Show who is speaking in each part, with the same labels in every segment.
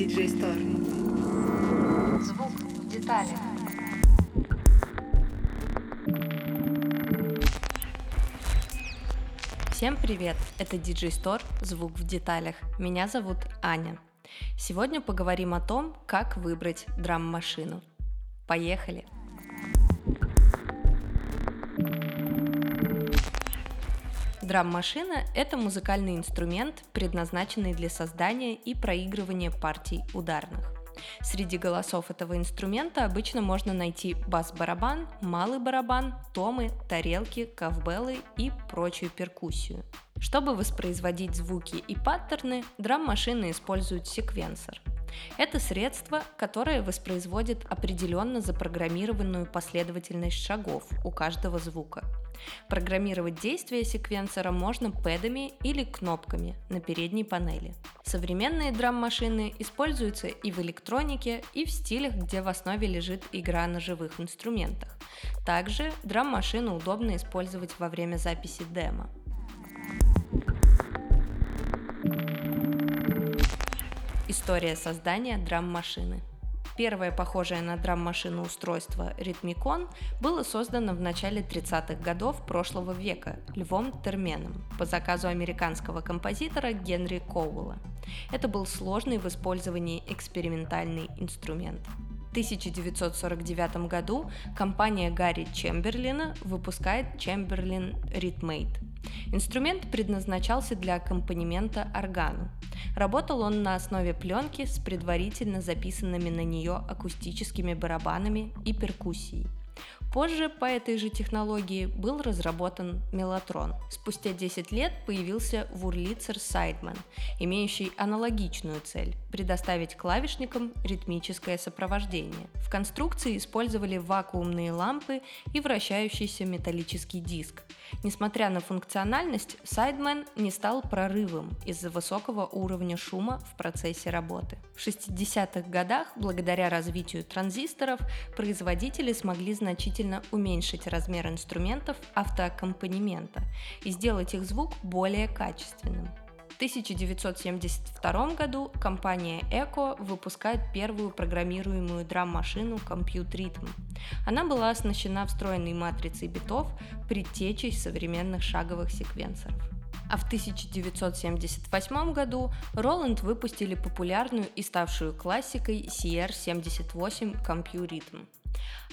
Speaker 1: DJ Store.
Speaker 2: Звук в деталях.
Speaker 3: Всем привет! Это DJ Store «Звук в деталях». Меня зовут Аня. Сегодня поговорим о том, как выбрать драм-машину. Поехали! Драм-машина – это музыкальный инструмент, предназначенный для создания и проигрывания партий ударных. Среди голосов этого инструмента обычно можно найти бас-барабан, малый барабан, томы, тарелки, ковбеллы и прочую перкуссию. Чтобы воспроизводить звуки и паттерны, драм-машины используют секвенсор. Это средство, которое воспроизводит определенно запрограммированную последовательность шагов у каждого звука. Программировать действия секвенсора можно пэдами или кнопками на передней панели. Современные драм-машины используются и в электронике, и в стилях, где в основе лежит игра на живых инструментах. Также драм-машину удобно использовать во время записи демо. История создания драм-машины. Первое похожее на драм-машину устройство Ритмикон было создано в начале 30-х годов прошлого века Львом Терменом по заказу американского композитора Генри Коуэлла. Это был сложный в использовании экспериментальный инструмент. В 1949 году компания Гарри Чемберлина выпускает Чемберлин Ритмейт. Инструмент предназначался для аккомпанемента органу. Работал он на основе пленки с предварительно записанными на нее акустическими барабанами и перкуссией. Позже по этой же технологии был разработан мелатрон. Спустя 10 лет появился Wurlitzer Sideman, имеющий аналогичную цель – предоставить клавишникам ритмическое сопровождение. В конструкции использовали вакуумные лампы и вращающийся металлический диск. Несмотря на функциональность, Sideman не стал прорывом из-за высокого уровня шума в процессе работы. В 60-х годах, благодаря развитию транзисторов, производители смогли значительно значительно уменьшить размер инструментов автоаккомпанемента и сделать их звук более качественным. В 1972 году компания Echo выпускает первую программируемую драм-машину Compute Rhythm. Она была оснащена встроенной матрицей битов, предтечей современных шаговых секвенсоров. А в 1978 году Roland выпустили популярную и ставшую классикой CR78 Compute Rhythm.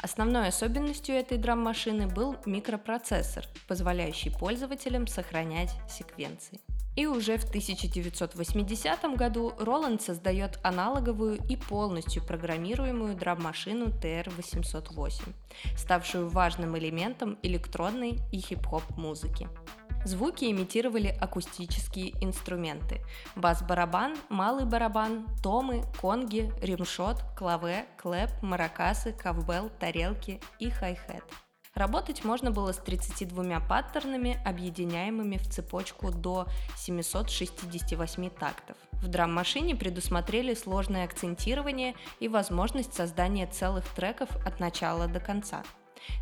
Speaker 3: Основной особенностью этой драм-машины был микропроцессор, позволяющий пользователям сохранять секвенции. И уже в 1980 году Roland создает аналоговую и полностью программируемую драм-машину TR-808, ставшую важным элементом электронной и хип-хоп музыки. Звуки имитировали акустические инструменты. Бас-барабан, малый барабан, томы, конги, римшот, клаве, клэп, маракасы, кавбелл, тарелки и хай-хет. Работать можно было с 32 паттернами, объединяемыми в цепочку до 768 тактов. В драм-машине предусмотрели сложное акцентирование и возможность создания целых треков от начала до конца.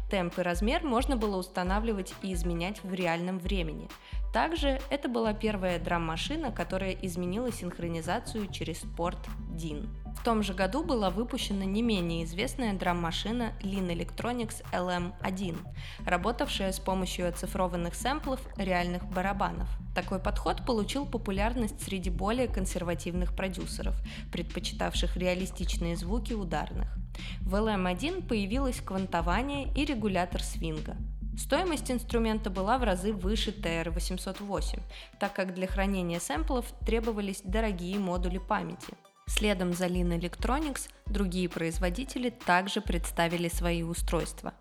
Speaker 3: Темп и размер можно было устанавливать и изменять в реальном времени. Также это была первая драм-машина, которая изменила синхронизацию через порт DIN. В том же году была выпущена не менее известная драм-машина Lean Electronics LM1, работавшая с помощью оцифрованных сэмплов реальных барабанов. Такой подход получил популярность среди более консервативных продюсеров, предпочитавших реалистичные звуки ударных. В LM1 появилось квантование и регулятор свинга. Стоимость инструмента была в разы выше TR-808, так как для хранения сэмплов требовались дорогие модули памяти. Следом за Lean Electronics другие производители также представили свои устройства.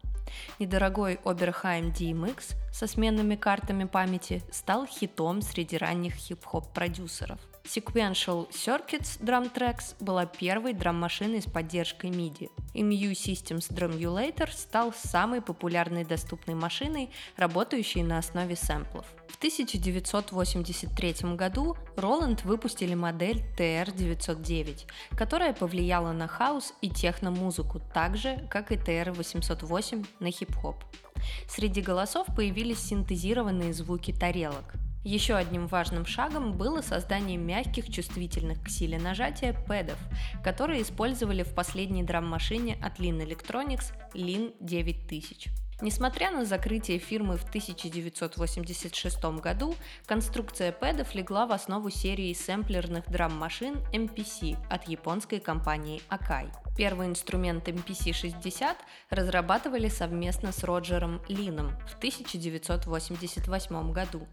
Speaker 3: Недорогой Oberheim DMX со сменными картами памяти стал хитом среди ранних хип-хоп продюсеров – Sequential Circuits Drum Tracks была первой драм-машиной с поддержкой MIDI. MU Systems Drumulator стал самой популярной доступной машиной, работающей на основе сэмплов. В 1983 году Roland выпустили модель TR-909, которая повлияла на хаос и техно-музыку так же, как и TR-808 на хип-хоп. Среди голосов появились синтезированные звуки тарелок. Еще одним важным шагом было создание мягких, чувствительных к силе нажатия пэдов, которые использовали в последней драм-машине от Lean Electronics Lean 9000. Несмотря на закрытие фирмы в 1986 году, конструкция пэдов легла в основу серии сэмплерных драм-машин MPC от японской компании Akai. Первый инструмент MPC-60 разрабатывали совместно с Роджером Лином в 1988 году.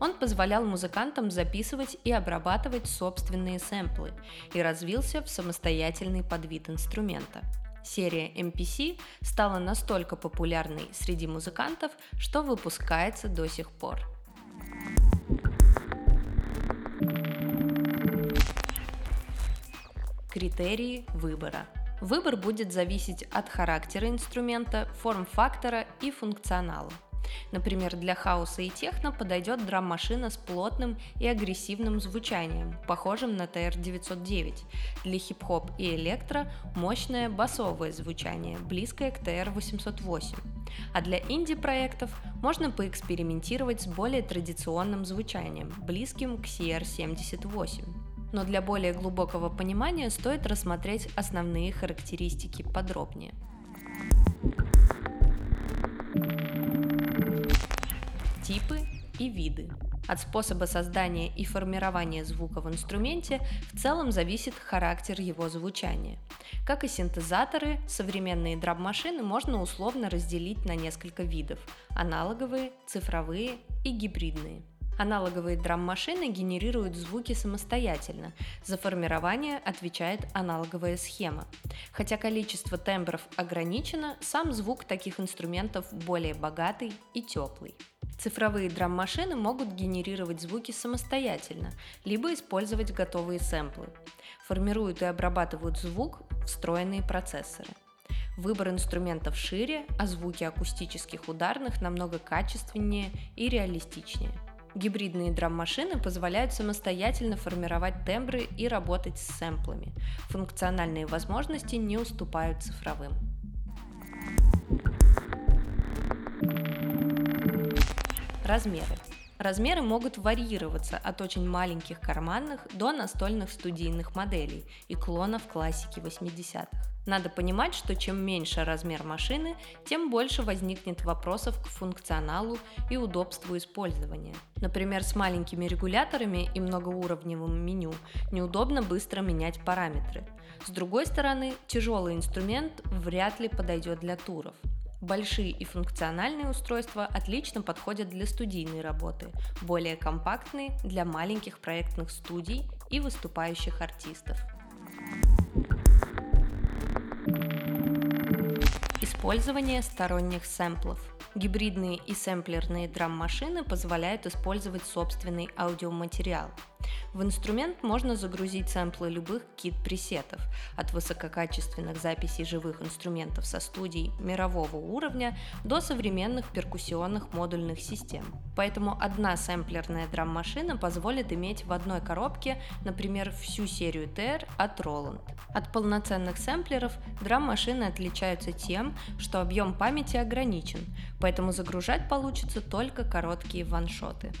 Speaker 3: Он позволял музыкантам записывать и обрабатывать собственные сэмплы и развился в самостоятельный подвид инструмента. Серия MPC стала настолько популярной среди музыкантов, что выпускается до сих пор. Критерии выбора. Выбор будет зависеть от характера инструмента, форм-фактора и функционала. Например, для хаоса и техно подойдет драм-машина с плотным и агрессивным звучанием, похожим на TR-909. Для хип-хоп и электро – мощное басовое звучание, близкое к TR-808. А для инди-проектов можно поэкспериментировать с более традиционным звучанием, близким к CR-78 но для более глубокого понимания стоит рассмотреть основные характеристики подробнее. Типы и виды. От способа создания и формирования звука в инструменте в целом зависит характер его звучания. Как и синтезаторы, современные драм-машины можно условно разделить на несколько видов – аналоговые, цифровые и гибридные. Аналоговые драм-машины генерируют звуки самостоятельно. За формирование отвечает аналоговая схема. Хотя количество тембров ограничено, сам звук таких инструментов более богатый и теплый. Цифровые драм-машины могут генерировать звуки самостоятельно, либо использовать готовые сэмплы. Формируют и обрабатывают звук встроенные процессоры. Выбор инструментов шире, а звуки акустических ударных намного качественнее и реалистичнее. Гибридные драм-машины позволяют самостоятельно формировать тембры и работать с сэмплами. Функциональные возможности не уступают цифровым. Размеры. Размеры могут варьироваться от очень маленьких карманных до настольных студийных моделей и клонов классики 80-х. Надо понимать, что чем меньше размер машины, тем больше возникнет вопросов к функционалу и удобству использования. Например, с маленькими регуляторами и многоуровневым меню неудобно быстро менять параметры. С другой стороны, тяжелый инструмент вряд ли подойдет для туров. Большие и функциональные устройства отлично подходят для студийной работы, более компактные для маленьких проектных студий и выступающих артистов. Использование сторонних сэмплов – Гибридные и сэмплерные драм-машины позволяют использовать собственный аудиоматериал. В инструмент можно загрузить сэмплы любых кит-пресетов, от высококачественных записей живых инструментов со студий мирового уровня до современных перкуссионных модульных систем. Поэтому одна сэмплерная драм-машина позволит иметь в одной коробке, например, всю серию TR от Roland. От полноценных сэмплеров драм-машины отличаются тем, что объем памяти ограничен, поэтому загружать получится только короткие ваншоты.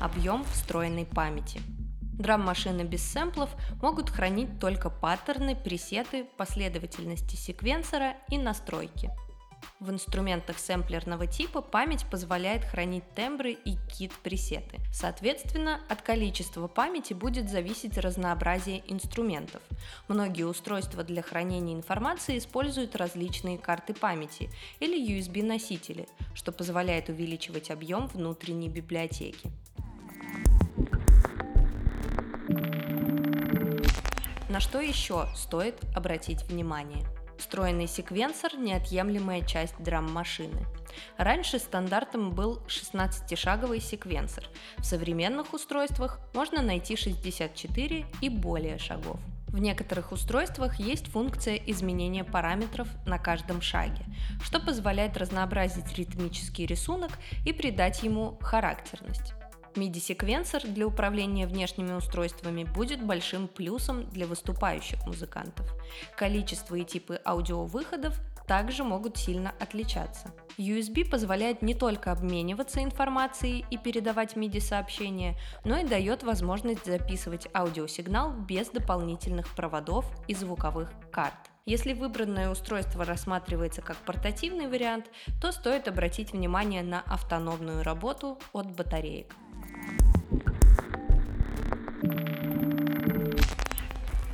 Speaker 3: Объем встроенной памяти. Драм-машины без сэмплов могут хранить только паттерны, пресеты, последовательности секвенсора и настройки. В инструментах сэмплерного типа память позволяет хранить тембры и кит-пресеты. Соответственно, от количества памяти будет зависеть разнообразие инструментов. Многие устройства для хранения информации используют различные карты памяти или USB-носители, что позволяет увеличивать объем внутренней библиотеки. На что еще стоит обратить внимание? Встроенный секвенсор – неотъемлемая часть драм-машины. Раньше стандартом был 16-шаговый секвенсор. В современных устройствах можно найти 64 и более шагов. В некоторых устройствах есть функция изменения параметров на каждом шаге, что позволяет разнообразить ритмический рисунок и придать ему характерность. MIDI-секвенсор для управления внешними устройствами будет большим плюсом для выступающих музыкантов. Количество и типы аудиовыходов также могут сильно отличаться. USB позволяет не только обмениваться информацией и передавать MIDI-сообщения, но и дает возможность записывать аудиосигнал без дополнительных проводов и звуковых карт. Если выбранное устройство рассматривается как портативный вариант, то стоит обратить внимание на автономную работу от батареек.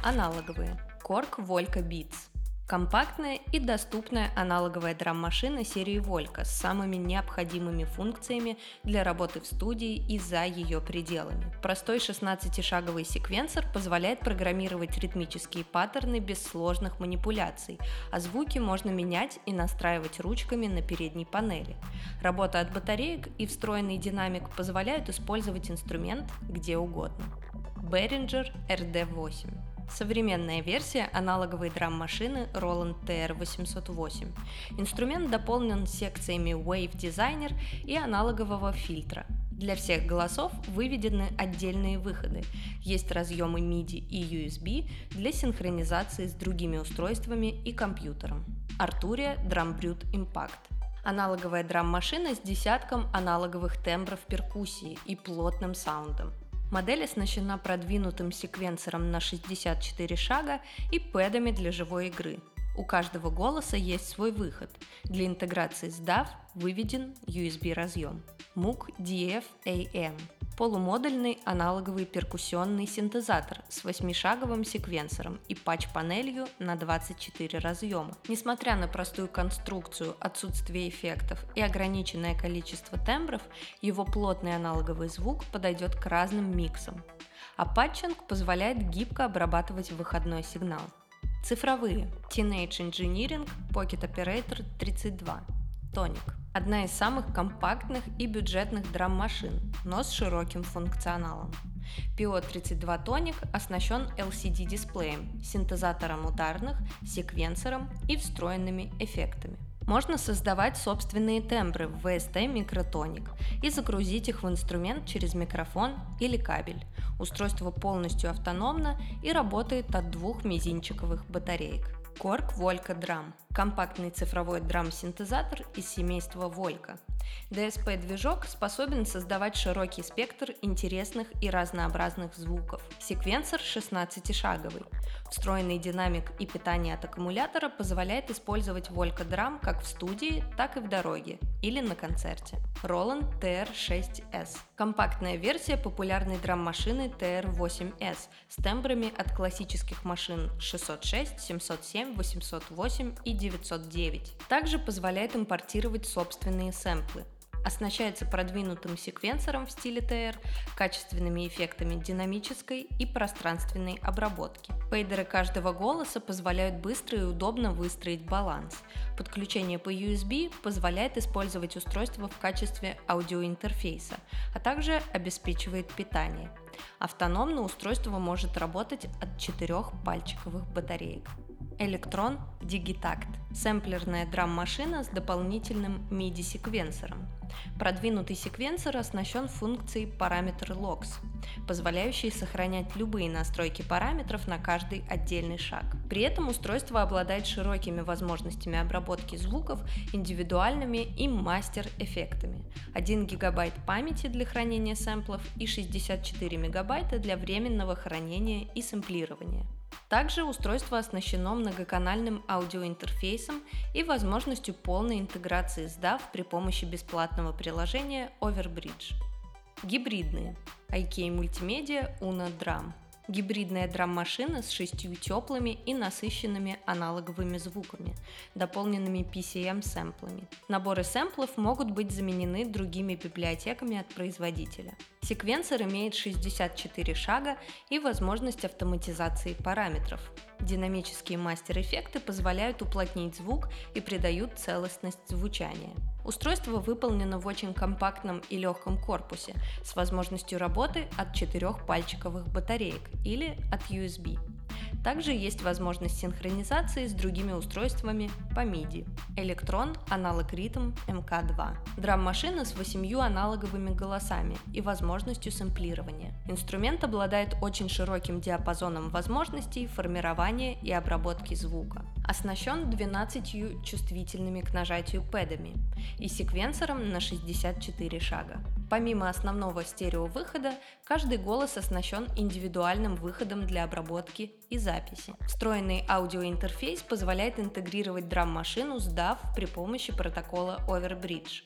Speaker 3: Аналоговые. Korg Volca Beats. Компактная и доступная аналоговая драм-машина серии Volca с самыми необходимыми функциями для работы в студии и за ее пределами. Простой 16-шаговый секвенсор позволяет программировать ритмические паттерны без сложных манипуляций, а звуки можно менять и настраивать ручками на передней панели. Работа от батареек и встроенный динамик позволяют использовать инструмент где угодно. Behringer RD8 Современная версия аналоговой драм-машины Roland TR-808. Инструмент дополнен секциями Wave Designer и аналогового фильтра. Для всех голосов выведены отдельные выходы. Есть разъемы MIDI и USB для синхронизации с другими устройствами и компьютером. Arturia Drum Brute Impact аналоговая драм-машина с десятком аналоговых тембров перкуссии и плотным саундом. Модель оснащена продвинутым секвенсором на 64 шага и пэдами для живой игры. У каждого голоса есть свой выход. Для интеграции с DAW выведен USB разъем. MOOC DF-AM полумодульный аналоговый перкуссионный синтезатор с восьмишаговым секвенсором и патч-панелью на 24 разъема. Несмотря на простую конструкцию, отсутствие эффектов и ограниченное количество тембров, его плотный аналоговый звук подойдет к разным миксам. А патчинг позволяет гибко обрабатывать выходной сигнал. Цифровые. Teenage Engineering Pocket Operator 32. Тоник. Одна из самых компактных и бюджетных драм-машин, но с широким функционалом. PO32 Tonic оснащен LCD-дисплеем, синтезатором ударных, секвенсором и встроенными эффектами. Можно создавать собственные тембры в VST Microtonic и загрузить их в инструмент через микрофон или кабель. Устройство полностью автономно и работает от двух мизинчиковых батареек. Korg Volca Drum – компактный цифровой драм-синтезатор из семейства Volca. DSP-движок способен создавать широкий спектр интересных и разнообразных звуков. Секвенсор 16-шаговый. Встроенный динамик и питание от аккумулятора позволяет использовать Volca Drum как в студии, так и в дороге или на концерте. Roland TR6S. Компактная версия популярной драм-машины TR8S с тембрами от классических машин 606, 707, 808 и 909. Также позволяет импортировать собственные сэмплы оснащается продвинутым секвенсором в стиле TR, качественными эффектами динамической и пространственной обработки. Фейдеры каждого голоса позволяют быстро и удобно выстроить баланс. Подключение по USB позволяет использовать устройство в качестве аудиоинтерфейса, а также обеспечивает питание. Автономно устройство может работать от четырех пальчиковых батареек. Электрон Digitact – сэмплерная драм-машина с дополнительным MIDI-секвенсором. Продвинутый секвенсор оснащен функцией параметр Logs, позволяющей сохранять любые настройки параметров на каждый отдельный шаг. При этом устройство обладает широкими возможностями обработки звуков, индивидуальными и мастер-эффектами. 1 гигабайт памяти для хранения сэмплов и 64 мегабайта для временного хранения и сэмплирования. Также устройство оснащено многоканальным аудиоинтерфейсом и возможностью полной интеграции с DAW при помощи бесплатного приложения Overbridge. Гибридные IK Multimedia Uno Drum – Гибридная драм-машина с шестью теплыми и насыщенными аналоговыми звуками, дополненными PCM-сэмплами. Наборы сэмплов могут быть заменены другими библиотеками от производителя. Секвенсор имеет 64 шага и возможность автоматизации параметров. Динамические мастер-эффекты позволяют уплотнить звук и придают целостность звучания. Устройство выполнено в очень компактном и легком корпусе с возможностью работы от четырех пальчиковых батареек или от USB. Также есть возможность синхронизации с другими устройствами по MIDI. Электрон, аналог ритм МК2. Драм-машина с восемью аналоговыми голосами и возможностью сэмплирования. Инструмент обладает очень широким диапазоном возможностей формирования и обработки звука. Оснащен 12 чувствительными к нажатию пэдами и секвенсором на 64 шага. Помимо основного стереовыхода, каждый голос оснащен индивидуальным выходом для обработки и записи. Встроенный аудиоинтерфейс позволяет интегрировать драм-машину с DAW при помощи протокола Overbridge.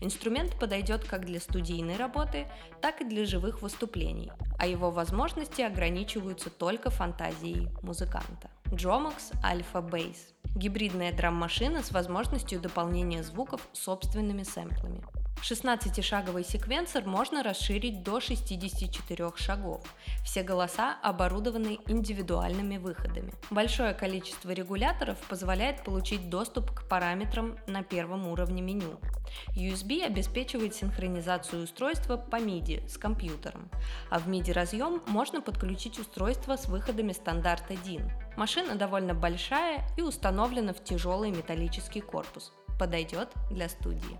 Speaker 3: Инструмент подойдет как для студийной работы, так и для живых выступлений, а его возможности ограничиваются только фантазией музыканта. Dromox Alpha Bass – гибридная драм-машина с возможностью дополнения звуков собственными сэмплами. 16-шаговый секвенсор можно расширить до 64 шагов. Все голоса оборудованы индивидуальными выходами. Большое количество регуляторов позволяет получить доступ к параметрам на первом уровне меню. USB обеспечивает синхронизацию устройства по MIDI с компьютером, а в MIDI разъем можно подключить устройство с выходами стандарта DIN. Машина довольно большая и установлена в тяжелый металлический корпус. Подойдет для студии.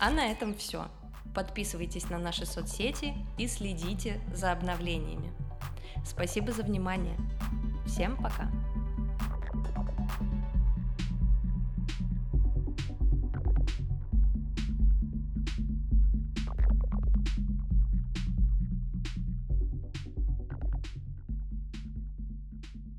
Speaker 3: А на этом все. Подписывайтесь на наши соцсети и следите за обновлениями. Спасибо за внимание. Всем пока!